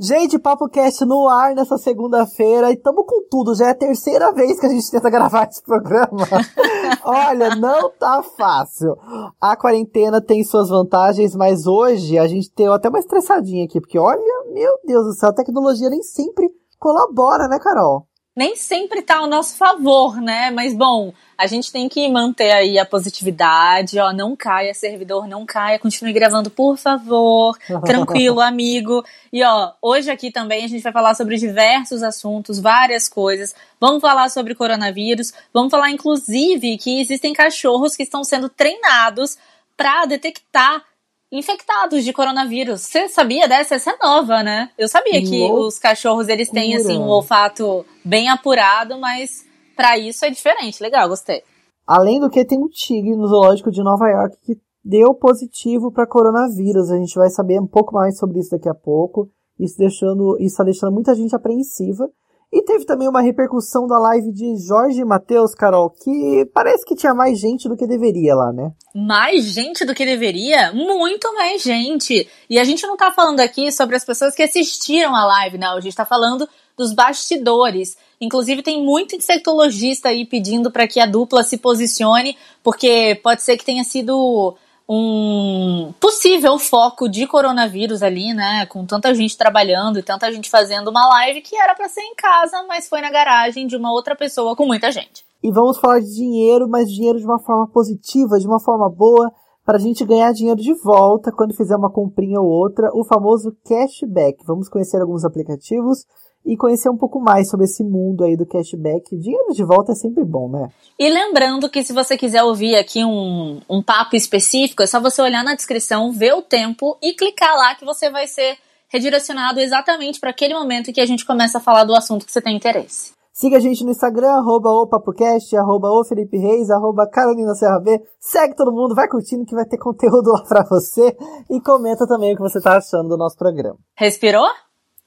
Gente, Papo Cast no ar nessa segunda-feira e tamo com tudo. Já é a terceira vez que a gente tenta gravar esse programa. Olha, não tá fácil. A quarentena tem suas vantagens, mas hoje a gente tem até uma estressadinha aqui, porque olha, meu Deus do céu, a tecnologia nem sempre colabora, né, Carol? Nem sempre tá ao nosso favor, né? Mas bom, a gente tem que manter aí a positividade, ó, não caia, servidor, não caia, continue gravando, por favor, tranquilo, amigo. E ó, hoje aqui também a gente vai falar sobre diversos assuntos, várias coisas. Vamos falar sobre coronavírus, vamos falar inclusive que existem cachorros que estão sendo treinados para detectar infectados de coronavírus. Você sabia dessa? Essa é nova, né? Eu sabia que os cachorros eles têm assim um olfato bem apurado, mas para isso é diferente. Legal, gostei. Além do que, tem um tigre no zoológico de Nova York que deu positivo para coronavírus. A gente vai saber um pouco mais sobre isso daqui a pouco. Isso deixando, isso está deixando muita gente apreensiva. E teve também uma repercussão da live de Jorge e Matheus, Carol, que parece que tinha mais gente do que deveria lá, né? Mais gente do que deveria? Muito mais gente! E a gente não tá falando aqui sobre as pessoas que assistiram a live, não. A gente tá falando dos bastidores. Inclusive, tem muito insectologista aí pedindo para que a dupla se posicione, porque pode ser que tenha sido um possível foco de coronavírus ali, né? Com tanta gente trabalhando e tanta gente fazendo uma live que era para ser em casa, mas foi na garagem de uma outra pessoa com muita gente. E vamos falar de dinheiro, mas dinheiro de uma forma positiva, de uma forma boa, para a gente ganhar dinheiro de volta quando fizer uma comprinha ou outra, o famoso cashback. Vamos conhecer alguns aplicativos e conhecer um pouco mais sobre esse mundo aí do cashback. Dinheiro de volta é sempre bom, né? E lembrando que se você quiser ouvir aqui um, um papo específico, é só você olhar na descrição, ver o tempo e clicar lá que você vai ser redirecionado exatamente para aquele momento em que a gente começa a falar do assunto que você tem interesse. Siga a gente no Instagram, arroba o PapoCast, arroba o Felipe Reis, arroba Carolina Serra B. Segue todo mundo, vai curtindo que vai ter conteúdo lá pra você. E comenta também o que você tá achando do nosso programa. Respirou?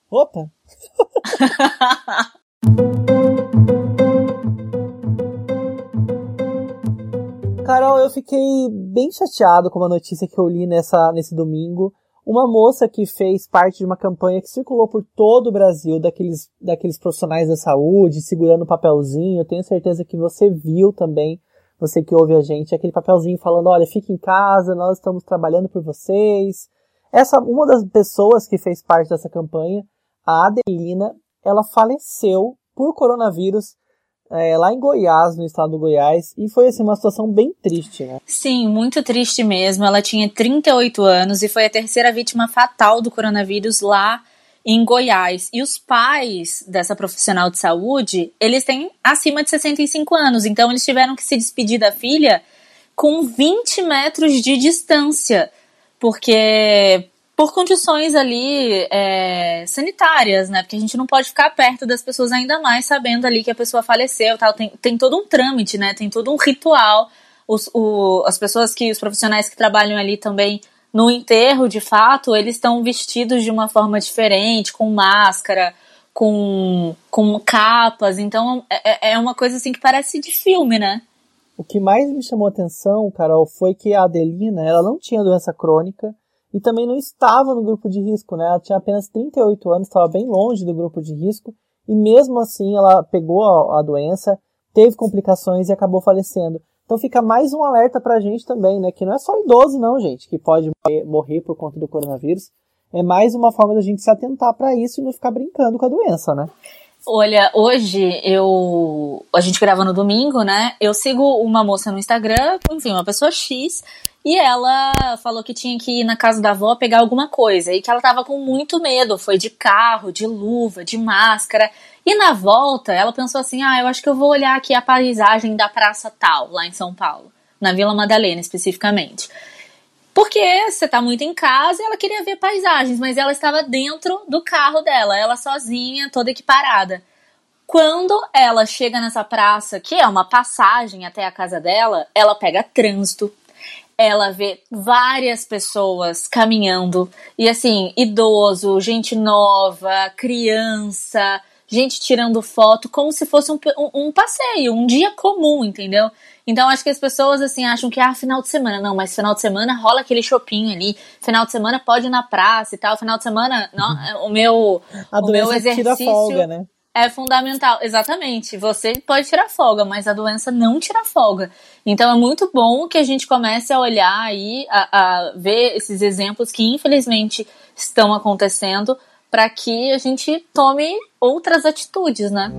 Opa! Carol, eu fiquei bem chateado com uma notícia que eu li nessa, nesse domingo. Uma moça que fez parte de uma campanha que circulou por todo o Brasil, daqueles, daqueles profissionais da saúde, segurando papelzinho. Eu tenho certeza que você viu também, você que ouve a gente, aquele papelzinho falando, olha, fique em casa, nós estamos trabalhando por vocês. Essa, uma das pessoas que fez parte dessa campanha a Adelina, ela faleceu por coronavírus é, lá em Goiás, no estado do Goiás, e foi assim uma situação bem triste, né? Sim, muito triste mesmo. Ela tinha 38 anos e foi a terceira vítima fatal do coronavírus lá em Goiás. E os pais dessa profissional de saúde, eles têm acima de 65 anos, então eles tiveram que se despedir da filha com 20 metros de distância, porque por condições ali é, sanitárias, né? Porque a gente não pode ficar perto das pessoas ainda mais sabendo ali que a pessoa faleceu, tal. Tem, tem todo um trâmite, né? Tem todo um ritual. Os, o, as pessoas que, os profissionais que trabalham ali também no enterro, de fato, eles estão vestidos de uma forma diferente, com máscara, com, com capas. Então é, é, é uma coisa assim que parece de filme, né? O que mais me chamou a atenção, Carol, foi que a Adelina, ela não tinha doença crônica, e também não estava no grupo de risco, né? Ela tinha apenas 38 anos, estava bem longe do grupo de risco, e mesmo assim ela pegou a, a doença, teve complicações e acabou falecendo. Então fica mais um alerta pra gente também, né? Que não é só idoso, não, gente, que pode morrer por conta do coronavírus. É mais uma forma da gente se atentar para isso e não ficar brincando com a doença, né? Olha, hoje eu. A gente grava no domingo, né? Eu sigo uma moça no Instagram, enfim, uma pessoa X, e ela falou que tinha que ir na casa da avó pegar alguma coisa e que ela tava com muito medo. Foi de carro, de luva, de máscara. E na volta, ela pensou assim: ah, eu acho que eu vou olhar aqui a paisagem da Praça Tal, lá em São Paulo, na Vila Madalena especificamente. Porque você tá muito em casa e ela queria ver paisagens, mas ela estava dentro do carro dela, ela sozinha, toda equiparada. Quando ela chega nessa praça, que é uma passagem até a casa dela, ela pega trânsito, ela vê várias pessoas caminhando e assim, idoso, gente nova, criança, gente tirando foto, como se fosse um, um, um passeio, um dia comum, entendeu? Então acho que as pessoas assim acham que ah, final de semana, não, mas final de semana rola aquele shopping ali, final de semana pode ir na praça e tal, final de semana, não, o meu a o meu exercício folga, né? é fundamental, exatamente. Você pode tirar folga, mas a doença não tira folga. Então é muito bom que a gente comece a olhar aí, a, a ver esses exemplos que infelizmente estão acontecendo, para que a gente tome outras atitudes, né?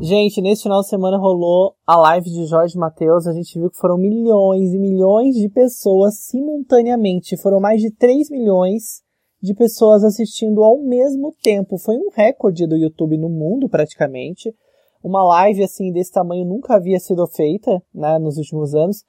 Gente, nesse final de semana rolou a live de Jorge Matheus. A gente viu que foram milhões e milhões de pessoas simultaneamente. Foram mais de 3 milhões de pessoas assistindo ao mesmo tempo. Foi um recorde do YouTube no mundo, praticamente. Uma live assim desse tamanho nunca havia sido feita né, nos últimos anos.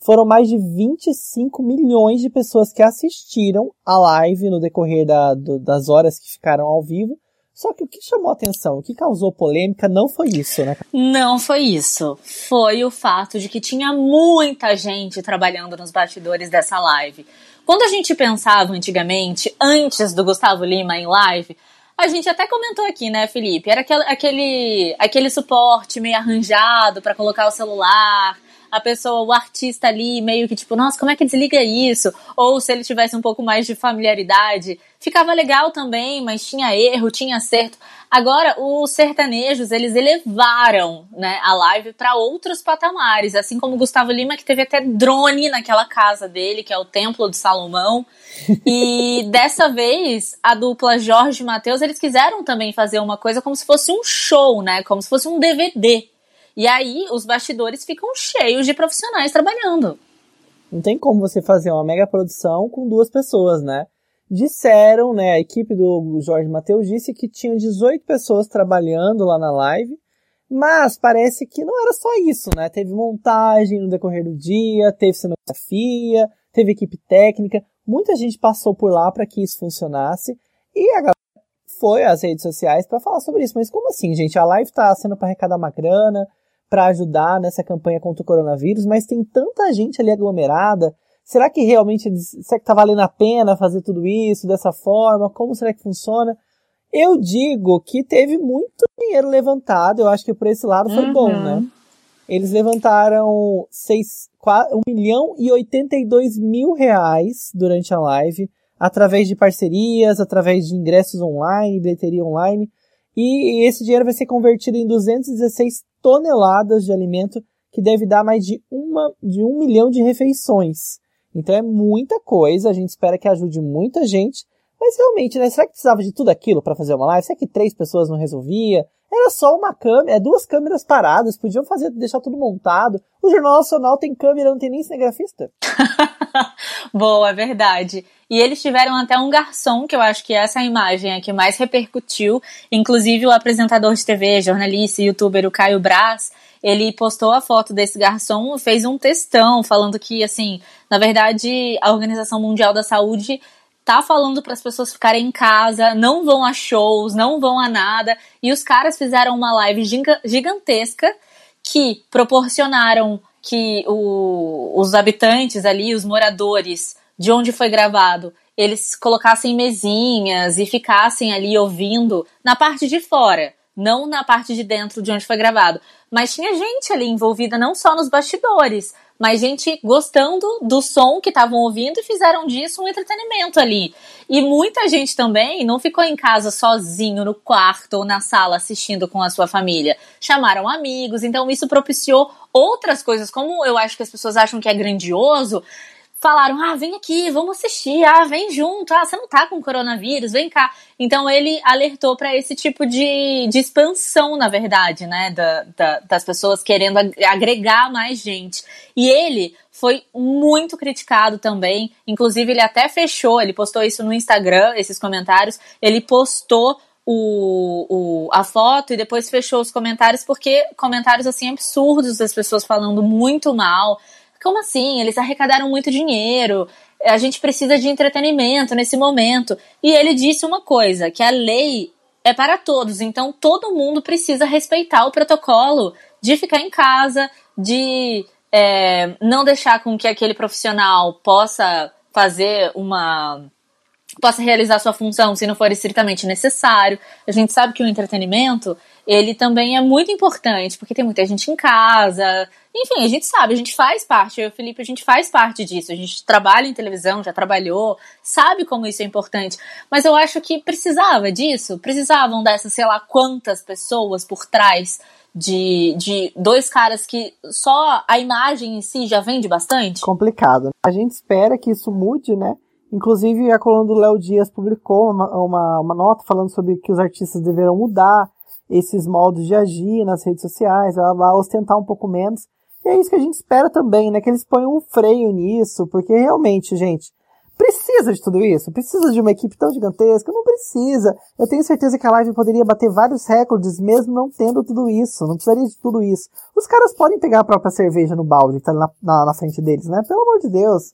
Foram mais de 25 milhões de pessoas que assistiram a live no decorrer da, do, das horas que ficaram ao vivo. Só que o que chamou atenção, o que causou polêmica não foi isso, né? Não foi isso. Foi o fato de que tinha muita gente trabalhando nos bastidores dessa live. Quando a gente pensava antigamente, antes do Gustavo Lima em live, a gente até comentou aqui, né, Felipe? Era aquele, aquele, aquele suporte meio arranjado para colocar o celular, a pessoa, o artista ali, meio que tipo, nossa, como é que desliga isso? Ou se ele tivesse um pouco mais de familiaridade, ficava legal também, mas tinha erro, tinha acerto. Agora, os sertanejos, eles elevaram né, a live para outros patamares, assim como o Gustavo Lima, que teve até drone naquela casa dele, que é o Templo de Salomão. E dessa vez, a dupla Jorge e Matheus, eles quiseram também fazer uma coisa como se fosse um show, né? Como se fosse um DVD. E aí, os bastidores ficam cheios de profissionais trabalhando. Não tem como você fazer uma mega produção com duas pessoas, né? disseram, né, a equipe do Jorge Matheus disse que tinha 18 pessoas trabalhando lá na live, mas parece que não era só isso, né? Teve montagem no decorrer do dia, teve cenografia, teve equipe técnica, muita gente passou por lá para que isso funcionasse e a galera foi às redes sociais para falar sobre isso. Mas como assim, gente? A live está sendo para arrecadar uma grana, para ajudar nessa campanha contra o coronavírus, mas tem tanta gente ali aglomerada, Será que realmente será que tá valendo a pena fazer tudo isso dessa forma? Como será que funciona? Eu digo que teve muito dinheiro levantado, eu acho que por esse lado foi uhum. bom, né? Eles levantaram 6, 4, 1 milhão e 82 mil reais durante a live, através de parcerias, através de ingressos online, bilheteria online, e esse dinheiro vai ser convertido em 216 toneladas de alimento, que deve dar mais de, uma, de um milhão de refeições. Então é muita coisa, a gente espera que ajude muita gente. Mas realmente, né? Será que precisava de tudo aquilo para fazer uma live? Será que três pessoas não resolvia? Era só uma câmera, é duas câmeras paradas, podiam fazer, deixar tudo montado. O Jornal Nacional tem câmera, não tem nem cinegrafista. Boa, é verdade. E eles tiveram até um garçom, que eu acho que essa imagem é que mais repercutiu. Inclusive o apresentador de TV, jornalista e youtuber, o Caio Braz, ele postou a foto desse garçom, fez um textão falando que, assim, na verdade, a Organização Mundial da Saúde tá falando para as pessoas ficarem em casa, não vão a shows, não vão a nada. E os caras fizeram uma live gigantesca que proporcionaram que o, os habitantes ali, os moradores de onde foi gravado, eles colocassem mesinhas e ficassem ali ouvindo na parte de fora, não na parte de dentro de onde foi gravado. Mas tinha gente ali envolvida não só nos bastidores, mas gente gostando do som que estavam ouvindo e fizeram disso um entretenimento ali. E muita gente também não ficou em casa sozinho no quarto ou na sala assistindo com a sua família. Chamaram amigos, então isso propiciou outras coisas, como eu acho que as pessoas acham que é grandioso, falaram: ah, vem aqui, vamos assistir, ah, vem junto, ah, você não tá com coronavírus, vem cá. Então ele alertou para esse tipo de, de expansão, na verdade, né, da, da, das pessoas querendo agregar mais gente. E ele foi muito criticado também, inclusive ele até fechou, ele postou isso no Instagram, esses comentários, ele postou o, o, a foto e depois fechou os comentários, porque comentários assim absurdos das pessoas falando muito mal, como assim? Eles arrecadaram muito dinheiro. A gente precisa de entretenimento nesse momento. E ele disse uma coisa: que a lei é para todos, então todo mundo precisa respeitar o protocolo de ficar em casa, de é, não deixar com que aquele profissional possa fazer uma possa realizar sua função se não for estritamente necessário. A gente sabe que o entretenimento, ele também é muito importante, porque tem muita gente em casa. Enfim, a gente sabe, a gente faz parte, eu e o Felipe, a gente faz parte disso. A gente trabalha em televisão, já trabalhou, sabe como isso é importante. Mas eu acho que precisava disso, precisavam dessas, sei lá, quantas pessoas por trás de, de dois caras que só a imagem em si já vende bastante? Complicado. A gente espera que isso mude, né? Inclusive, a coluna do Léo Dias publicou uma, uma, uma, nota falando sobre que os artistas deverão mudar esses modos de agir nas redes sociais, blá, blá, ostentar um pouco menos. E é isso que a gente espera também, né? Que eles ponham um freio nisso, porque realmente, gente, precisa de tudo isso? Precisa de uma equipe tão gigantesca? Não precisa. Eu tenho certeza que a live poderia bater vários recordes mesmo não tendo tudo isso. Não precisaria de tudo isso. Os caras podem pegar a própria cerveja no balde que tá na, na, na frente deles, né? Pelo amor de Deus.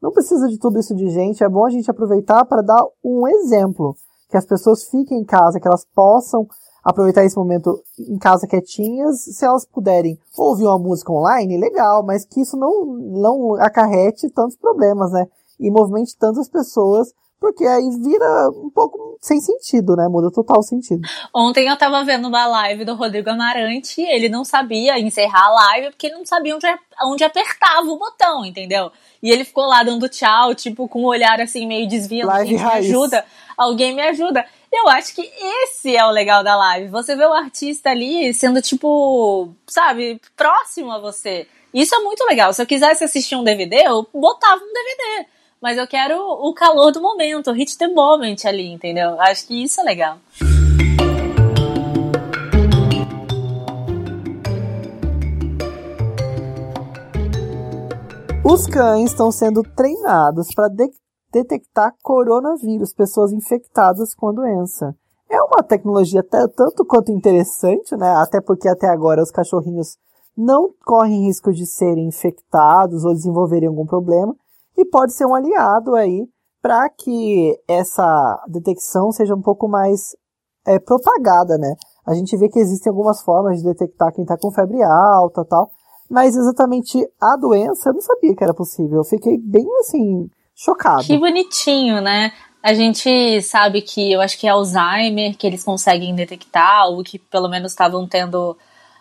Não precisa de tudo isso de gente, é bom a gente aproveitar para dar um exemplo. Que as pessoas fiquem em casa, que elas possam aproveitar esse momento em casa quietinhas, se elas puderem ouvir uma música online, legal, mas que isso não, não acarrete tantos problemas, né? E movimente tantas pessoas porque aí vira um pouco sem sentido, né? Muda total sentido. Ontem eu tava vendo uma live do Rodrigo Amarante, ele não sabia encerrar a live porque ele não sabia onde, onde apertava o botão, entendeu? E ele ficou lá dando tchau, tipo, com um olhar assim meio desviando. Live me ajuda, alguém me ajuda. Eu acho que esse é o legal da live. Você vê o artista ali sendo, tipo, sabe, próximo a você. Isso é muito legal. Se eu quisesse assistir um DVD, eu botava um DVD mas eu quero o calor do momento, o hit the moment ali, entendeu? Acho que isso é legal. Os cães estão sendo treinados para detectar coronavírus, pessoas infectadas com a doença. É uma tecnologia tanto quanto interessante, né? Até porque até agora os cachorrinhos não correm risco de serem infectados ou desenvolverem algum problema e pode ser um aliado aí para que essa detecção seja um pouco mais é, propagada, né? A gente vê que existem algumas formas de detectar quem está com febre alta tal, mas exatamente a doença eu não sabia que era possível. Eu fiquei bem assim, chocado. Que bonitinho, né? A gente sabe que eu acho que é Alzheimer que eles conseguem detectar, ou que pelo menos estavam tendo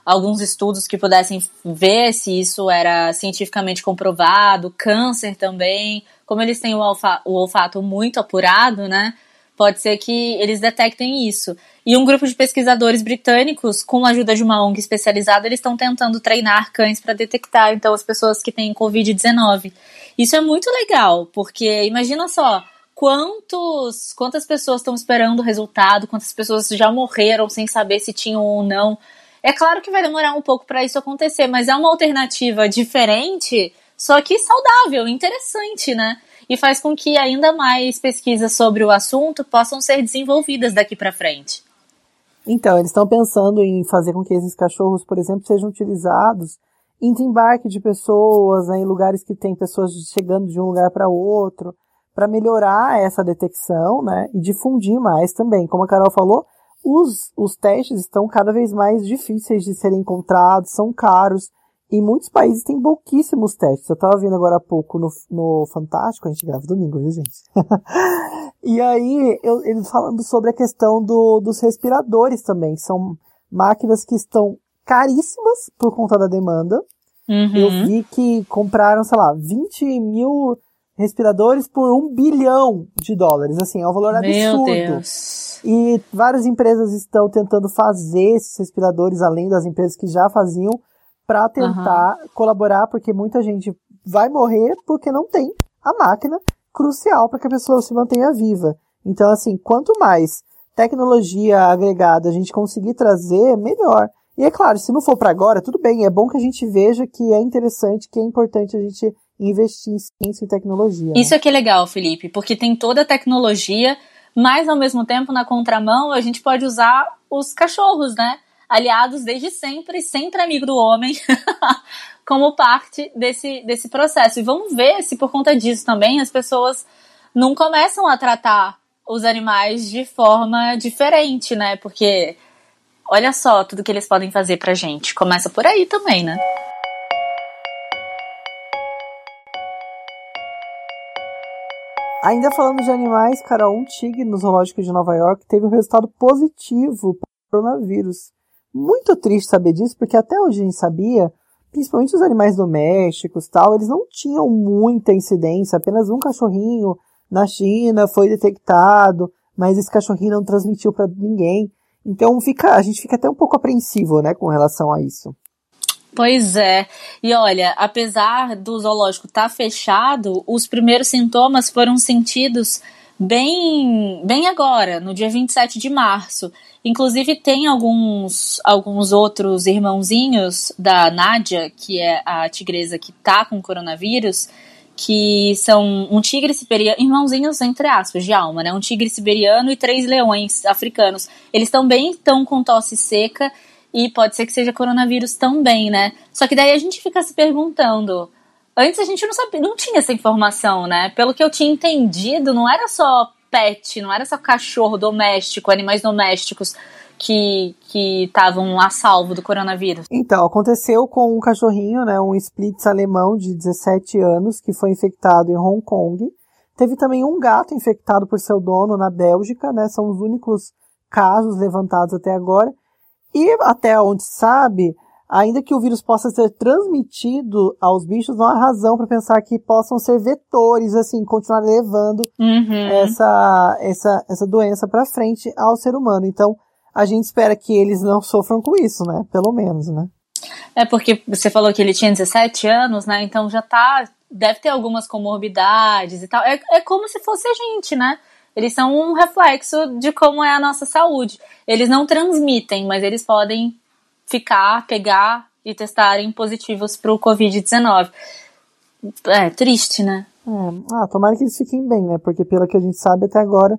alguns estudos que pudessem ver se isso era cientificamente comprovado, câncer também. Como eles têm o, olfa o olfato muito apurado, né? Pode ser que eles detectem isso. E um grupo de pesquisadores britânicos, com a ajuda de uma ONG especializada, eles estão tentando treinar cães para detectar então as pessoas que têm Covid-19. Isso é muito legal, porque imagina só, quantos, quantas pessoas estão esperando o resultado, quantas pessoas já morreram sem saber se tinham ou não. É claro que vai demorar um pouco para isso acontecer, mas é uma alternativa diferente, só que saudável, interessante, né? E faz com que ainda mais pesquisas sobre o assunto possam ser desenvolvidas daqui para frente. Então, eles estão pensando em fazer com que esses cachorros, por exemplo, sejam utilizados em desembarque de pessoas, né, em lugares que tem pessoas chegando de um lugar para outro, para melhorar essa detecção, né, e difundir mais também. Como a Carol falou, os, os testes estão cada vez mais difíceis de serem encontrados, são caros. Em muitos países tem pouquíssimos testes. Eu estava vendo agora há pouco no, no Fantástico, a gente grava domingo, viu, gente? e aí, eu, eles falando sobre a questão do, dos respiradores também. São máquinas que estão caríssimas por conta da demanda. Uhum. Eu vi que compraram, sei lá, 20 mil respiradores por um bilhão de dólares. Assim, é um valor absurdo. Meu Deus. E várias empresas estão tentando fazer esses respiradores, além das empresas que já faziam, para tentar uhum. colaborar, porque muita gente vai morrer porque não tem a máquina crucial para que a pessoa se mantenha viva. Então, assim, quanto mais tecnologia agregada a gente conseguir trazer, melhor. E é claro, se não for para agora, tudo bem, é bom que a gente veja que é interessante, que é importante a gente investir em ciência e tecnologia. Isso né? é que é legal, Felipe, porque tem toda a tecnologia, mas ao mesmo tempo, na contramão, a gente pode usar os cachorros, né? Aliados desde sempre, sempre amigo do homem, como parte desse, desse processo. E vamos ver se por conta disso também as pessoas não começam a tratar os animais de forma diferente, né? Porque olha só tudo que eles podem fazer pra gente. Começa por aí também, né? Ainda falando de animais, cara, um tigre no zoológico de Nova York teve um resultado positivo para o coronavírus. Muito triste saber disso, porque até hoje a gente sabia, principalmente os animais domésticos tal, eles não tinham muita incidência, apenas um cachorrinho na China foi detectado, mas esse cachorrinho não transmitiu para ninguém. Então fica, a gente fica até um pouco apreensivo, né, com relação a isso. Pois é. E olha, apesar do zoológico estar tá fechado, os primeiros sintomas foram sentidos bem, bem agora, no dia 27 de março. Inclusive tem alguns, alguns outros irmãozinhos da Nádia, que é a tigresa que tá com coronavírus, que são um tigre siberiano, irmãozinhos entre aspas, de alma, né? Um tigre siberiano e três leões africanos. Eles também estão com tosse seca e pode ser que seja coronavírus também, né? Só que daí a gente fica se perguntando. Antes a gente não sabia, não tinha essa informação, né? Pelo que eu tinha entendido, não era só pet, não era só cachorro doméstico, animais domésticos que estavam a salvo do coronavírus. Então, aconteceu com um cachorrinho, né, um Spitz alemão de 17 anos, que foi infectado em Hong Kong. Teve também um gato infectado por seu dono na Bélgica, né, são os únicos casos levantados até agora. E até onde sabe, ainda que o vírus possa ser transmitido aos bichos, não há razão para pensar que possam ser vetores, assim, continuar levando uhum. essa, essa, essa doença para frente ao ser humano. Então, a gente espera que eles não sofram com isso, né? Pelo menos, né? É porque você falou que ele tinha 17 anos, né? Então já tá. Deve ter algumas comorbidades e tal. É, é como se fosse a gente, né? Eles são um reflexo de como é a nossa saúde. Eles não transmitem, mas eles podem ficar, pegar e testarem positivos para o Covid-19. É triste, né? É. Ah, tomara que eles fiquem bem, né? Porque pelo que a gente sabe até agora,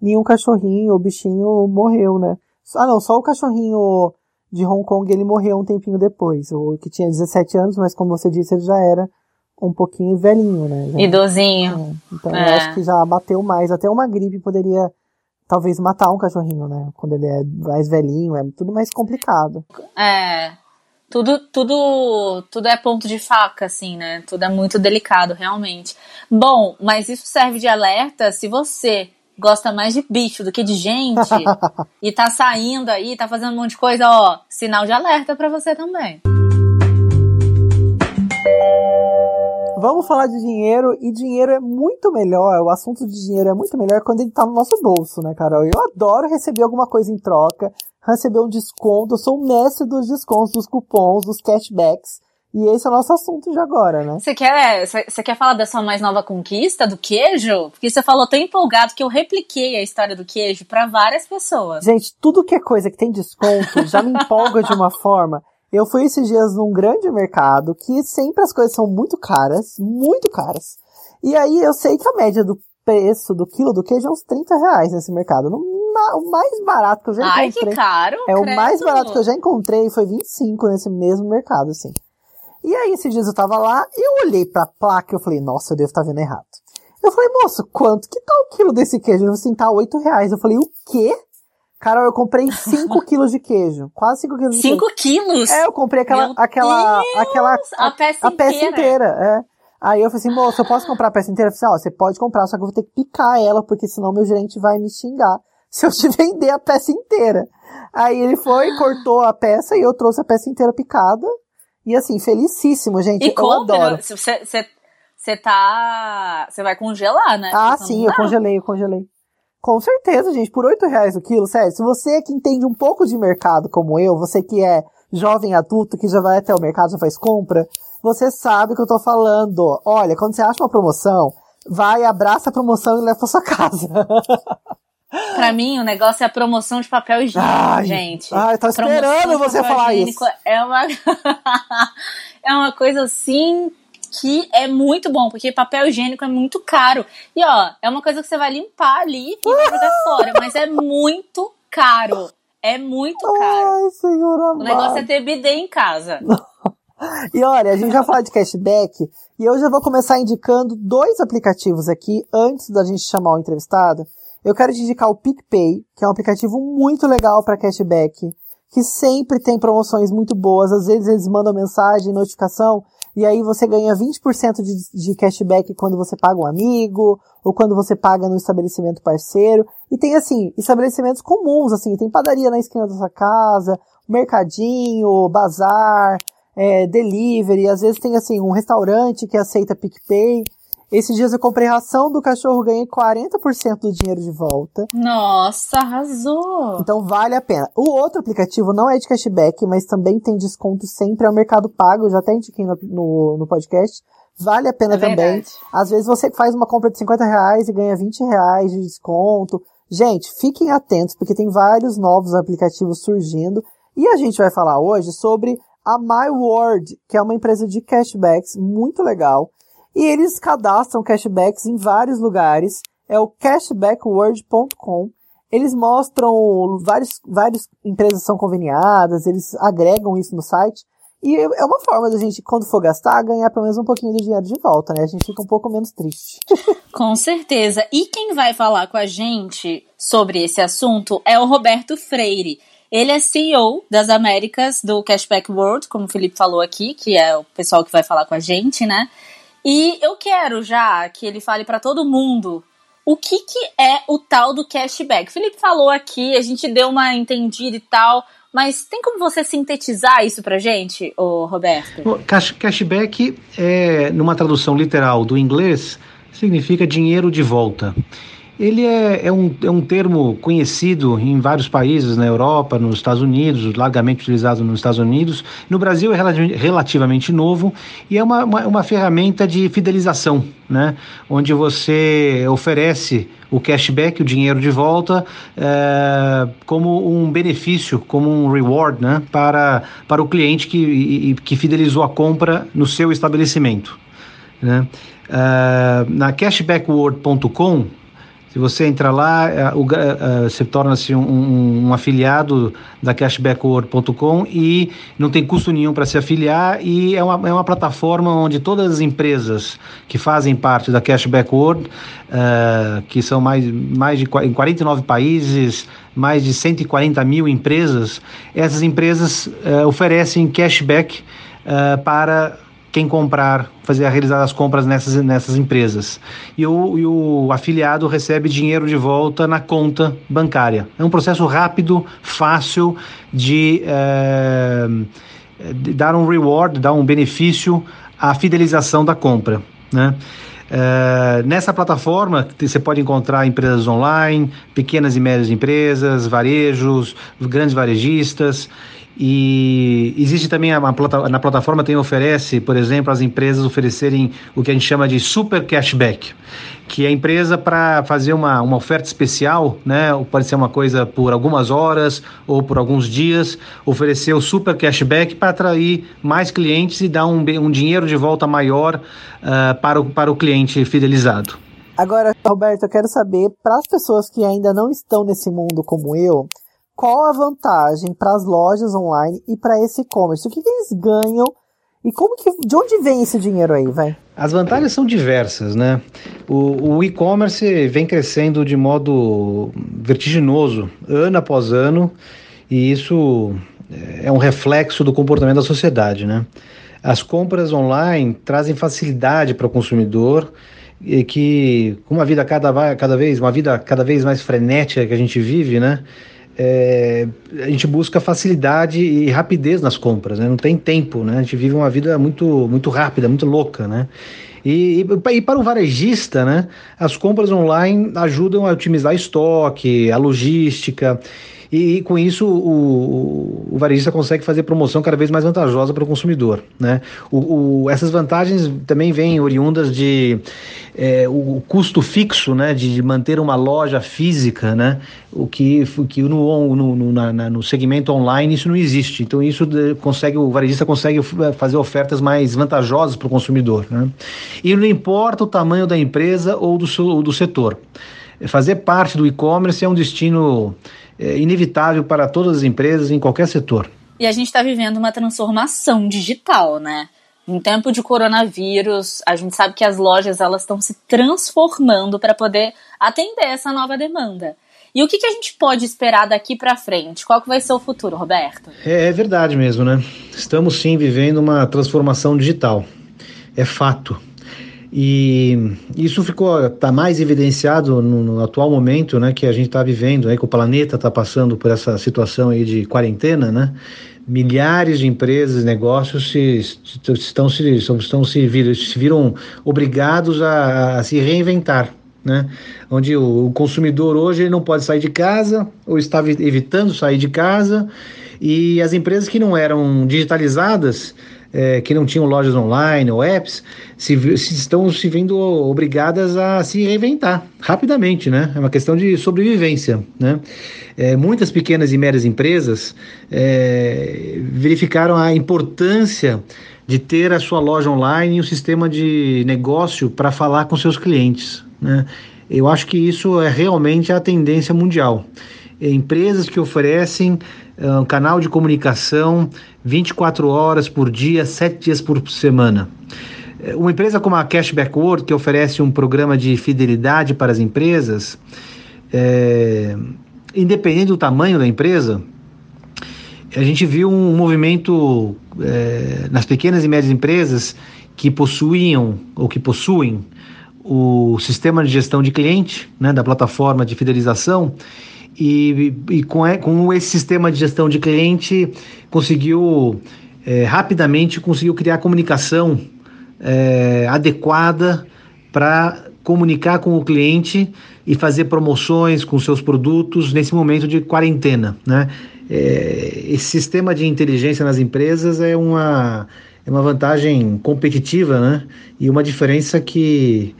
nenhum cachorrinho ou bichinho morreu, né? Ah, não, só o cachorrinho de Hong Kong ele morreu um tempinho depois. O que tinha 17 anos, mas como você disse, ele já era um pouquinho velhinho, né? Já, Idosinho. É. Então é. eu acho que já bateu mais. Até uma gripe poderia talvez matar um cachorrinho, né? Quando ele é mais velhinho, é tudo mais complicado. É. Tudo, tudo, tudo é ponto de faca, assim, né? Tudo é muito delicado, realmente. Bom, mas isso serve de alerta se você gosta mais de bicho do que de gente e tá saindo aí, tá fazendo um monte de coisa, ó, sinal de alerta para você também. Vamos falar de dinheiro, e dinheiro é muito melhor, o assunto de dinheiro é muito melhor quando ele tá no nosso bolso, né, Carol? Eu adoro receber alguma coisa em troca, receber um desconto, eu sou o mestre dos descontos, dos cupons, dos cashbacks. E esse é o nosso assunto de agora, né? Você quer, você quer falar da sua mais nova conquista, do queijo? Porque você falou tão empolgado que eu repliquei a história do queijo para várias pessoas. Gente, tudo que é coisa que tem desconto já me empolga de uma forma. Eu fui esses dias num grande mercado que sempre as coisas são muito caras, muito caras. E aí eu sei que a média do preço do quilo do queijo é uns 30 reais nesse mercado. o mais barato que eu já encontrei. Ai, que caro! É credo. o mais barato que eu já encontrei foi 25 nesse mesmo mercado, assim. E aí esses dias eu tava lá, eu olhei pra placa e eu falei, nossa, eu devo estar tá vendo errado. Eu falei, moço, quanto que tá o quilo desse queijo? Eu falei assim, tá 8 reais. Eu falei, o quê? Carol, eu comprei 5 quilos de queijo. Quase 5 quilos de queijo. 5 quilos? É, eu comprei aquela, Meu aquela, Deus, aquela, a, a peça a inteira. peça inteira, é. Aí eu falei assim, moço, eu posso comprar a peça inteira? Eu falei assim, ó, você pode comprar, só que eu vou ter que picar ela, porque senão meu gerente vai me xingar se eu te vender a peça inteira. Aí ele foi, cortou a peça e eu trouxe a peça inteira picada. E assim, felicíssimo, gente. E eu compre, adoro. Você tá. Você vai congelar, né? Ah, sim, eu congelei, eu congelei. Com certeza, gente, por oito reais o quilo, sério. Se você que entende um pouco de mercado como eu, você que é jovem adulto, que já vai até o mercado, já faz compra, você sabe o que eu tô falando. Olha, quando você acha uma promoção, vai, abraça a promoção e leva pra sua casa. Pra mim, o negócio é a promoção de papel higiênico, ai, gente. Ai, tô esperando você falar isso. É uma... é uma coisa assim que é muito bom, porque papel higiênico é muito caro. E ó, é uma coisa que você vai limpar ali e vai jogar fora, mas é muito caro. É muito caro. Ai, senhora O negócio é ter bidê em casa. e olha, a gente já fala de cashback e eu já vou começar indicando dois aplicativos aqui antes da gente chamar o entrevistado eu quero te indicar o PicPay, que é um aplicativo muito legal para cashback, que sempre tem promoções muito boas. Às vezes eles mandam mensagem, notificação e aí você ganha 20% de, de cashback quando você paga um amigo, ou quando você paga no estabelecimento parceiro. E tem assim, estabelecimentos comuns, assim, tem padaria na esquina da sua casa, mercadinho, bazar, é, delivery, às vezes tem assim, um restaurante que aceita PicPay. Esses dias eu comprei ração do cachorro, ganhei 40% do dinheiro de volta. Nossa, arrasou! Então vale a pena. O outro aplicativo não é de cashback, mas também tem desconto sempre, é o Mercado Pago, já até indiquei no, no, no podcast. Vale a pena é também. Verdade. Às vezes você faz uma compra de 50 reais e ganha 20 reais de desconto. Gente, fiquem atentos, porque tem vários novos aplicativos surgindo. E a gente vai falar hoje sobre a MyWord, que é uma empresa de cashbacks muito legal. E eles cadastram cashbacks em vários lugares. É o cashbackword.com. Eles mostram vários, várias empresas são conveniadas, eles agregam isso no site. E é uma forma da gente, quando for gastar, ganhar pelo menos um pouquinho do dinheiro de volta, né? A gente fica um pouco menos triste. Com certeza. E quem vai falar com a gente sobre esse assunto é o Roberto Freire. Ele é CEO das Américas do Cashback World, como o Felipe falou aqui, que é o pessoal que vai falar com a gente, né? E eu quero já que ele fale para todo mundo o que, que é o tal do cashback. O Felipe falou aqui, a gente deu uma entendida e tal, mas tem como você sintetizar isso pra gente, ô Roberto? Cash, cashback, é, numa tradução literal do inglês, significa dinheiro de volta. Ele é, é, um, é um termo conhecido em vários países, na Europa, nos Estados Unidos, largamente utilizado nos Estados Unidos. No Brasil é relativamente novo e é uma, uma, uma ferramenta de fidelização, né? onde você oferece o cashback, o dinheiro de volta, é, como um benefício, como um reward né? para, para o cliente que, que fidelizou a compra no seu estabelecimento. Né? Uh, na cashbackworld.com se você entrar lá, é, é, você torna-se um, um, afiliado da cashbackworld.com e não tem custo nenhum para se afiliar e é uma, é uma plataforma onde todas as empresas que fazem parte da Cashback World, uh, que são mais, mais de em 49 países, mais de 140 mil empresas, essas empresas uh, oferecem cashback uh, para quem comprar, fazer a realizar as compras nessas, nessas empresas. E o, e o afiliado recebe dinheiro de volta na conta bancária. É um processo rápido, fácil de, é, de dar um reward, dar um benefício à fidelização da compra. Né? É, nessa plataforma você pode encontrar empresas online, pequenas e médias empresas, varejos, grandes varejistas e existe também a, a, na plataforma tem oferece, por exemplo, as empresas oferecerem o que a gente chama de super cashback, que é a empresa para fazer uma, uma oferta especial, né? Ou pode ser uma coisa por algumas horas ou por alguns dias, oferecer o super cashback para atrair mais clientes e dar um, um dinheiro de volta maior uh, para, o, para o cliente fidelizado. Agora, Roberto, eu quero saber, para as pessoas que ainda não estão nesse mundo como eu, qual a vantagem para as lojas online e para esse e-commerce? O que, que, eles ganham e como que, de onde vem esse dinheiro aí, vai? As vantagens são diversas, né? O, o e-commerce vem crescendo de modo vertiginoso, ano após ano, e isso é um reflexo do comportamento da sociedade, né? As compras online trazem facilidade para o consumidor e que com uma vida cada, cada vez uma vida cada vez mais frenética que a gente vive, né? É, a gente busca facilidade e rapidez nas compras, né? não tem tempo, né? a gente vive uma vida muito, muito rápida, muito louca. Né? E, e, para o varejista, né, as compras online ajudam a otimizar estoque, a logística e, e com isso o, o, varejista consegue fazer promoção cada vez mais vantajosa para o consumidor. Né? O, essas vantagens também vêm oriundas de é, o custo fixo né, de manter uma loja física, né, o que, que no, no, no, na, no segmento online isso não existe. Então isso consegue o varejista consegue fazer ofertas mais vantajosas para o consumidor. Né? E não importa o tamanho da empresa ou do, ou do setor. Fazer parte do e-commerce é um destino é, inevitável para todas as empresas em qualquer setor. E a gente está vivendo uma transformação digital, né? Em tempo de coronavírus, a gente sabe que as lojas elas estão se transformando para poder atender essa nova demanda. E o que, que a gente pode esperar daqui para frente? Qual que vai ser o futuro, Roberto? É, é, verdade mesmo, né? Estamos sim vivendo uma transformação digital. é fato. E isso ficou tá mais evidenciado no, no atual momento, né, que a gente está vivendo, né, que o planeta está passando por essa situação aí de quarentena, né? Milhares de empresas, negócios se, estão se estão se viram, se viram obrigados a, a se reinventar, né? Onde o, o consumidor hoje não pode sair de casa ou estava evitando sair de casa e as empresas que não eram digitalizadas é, que não tinham lojas online ou apps, se, se, estão se vendo obrigadas a se reinventar rapidamente, né? É uma questão de sobrevivência, né? É, muitas pequenas e médias empresas é, verificaram a importância de ter a sua loja online e um sistema de negócio para falar com seus clientes, né? Eu acho que isso é realmente a tendência mundial. Empresas que oferecem um canal de comunicação 24 horas por dia, 7 dias por semana. É, uma empresa como a Cashback World, que oferece um programa de fidelidade para as empresas, é, independente do tamanho da empresa, a gente viu um movimento é, nas pequenas e médias empresas que possuíam ou que possuem o sistema de gestão de cliente, né, da plataforma de fidelização, e, e com, com esse sistema de gestão de cliente conseguiu é, rapidamente conseguiu criar comunicação é, adequada para comunicar com o cliente e fazer promoções com seus produtos nesse momento de quarentena, né? É, esse sistema de inteligência nas empresas é uma, é uma vantagem competitiva, né? E uma diferença que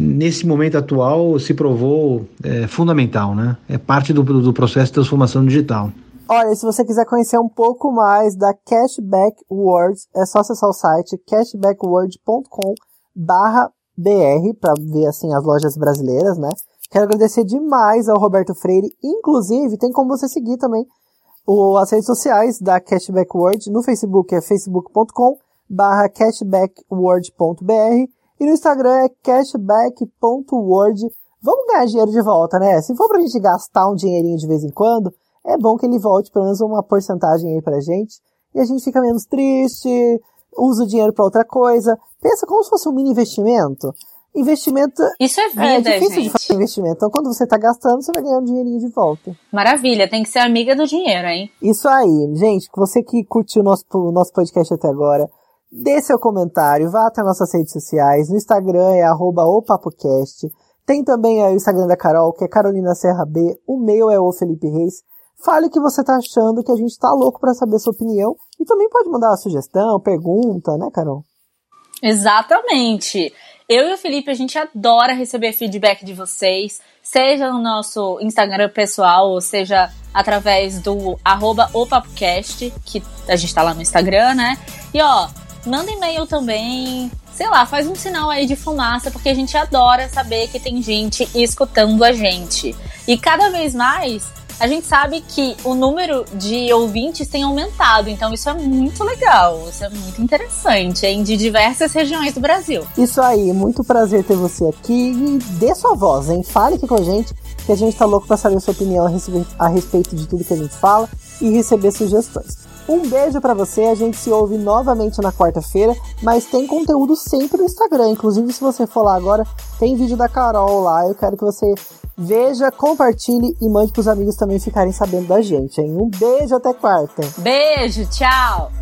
nesse momento atual se provou é, fundamental, né? É parte do, do processo de transformação digital. Olha, se você quiser conhecer um pouco mais da Cashback World, é só acessar o site cashbackworld.com barra BR para ver assim as lojas brasileiras, né? Quero agradecer demais ao Roberto Freire. Inclusive, tem como você seguir também o, as redes sociais da Cashback World. No Facebook é facebook.com barra cashbackworld.br e no Instagram é cashback.word. Vamos ganhar dinheiro de volta, né? Se for pra gente gastar um dinheirinho de vez em quando, é bom que ele volte pelo menos uma porcentagem aí pra gente. E a gente fica menos triste, usa o dinheiro para outra coisa. Pensa como se fosse um mini investimento. Investimento. Isso é vida, é difícil gente. de fazer investimento. Então, quando você tá gastando, você vai ganhar um dinheirinho de volta. Maravilha, tem que ser amiga do dinheiro, hein? Isso aí, gente. Você que curtiu o nosso, o nosso podcast até agora, Dê seu comentário, vá até nossas redes sociais. No Instagram é arroba opapocast. Tem também o Instagram da Carol, que é Carolina Serra B. O meu é o Felipe Reis. Fale o que você tá achando, que a gente tá louco para saber sua opinião. E também pode mandar uma sugestão, pergunta, né, Carol? Exatamente. Eu e o Felipe, a gente adora receber feedback de vocês, seja no nosso Instagram pessoal, ou seja através do arroba que a gente tá lá no Instagram, né? E ó, Manda e-mail também. Sei lá, faz um sinal aí de fumaça, porque a gente adora saber que tem gente escutando a gente. E cada vez mais, a gente sabe que o número de ouvintes tem aumentado, então isso é muito legal, isso é muito interessante, hein? De diversas regiões do Brasil. Isso aí, muito prazer ter você aqui e dê sua voz, hein? Fale aqui com a gente, que a gente tá louco pra saber a sua opinião a respeito de tudo que a gente fala e receber sugestões. Um beijo para você, a gente se ouve novamente na quarta-feira, mas tem conteúdo sempre no Instagram. Inclusive, se você for lá agora, tem vídeo da Carol lá. Eu quero que você veja, compartilhe e mande pros amigos também ficarem sabendo da gente, hein? Um beijo até quarta. Beijo, tchau!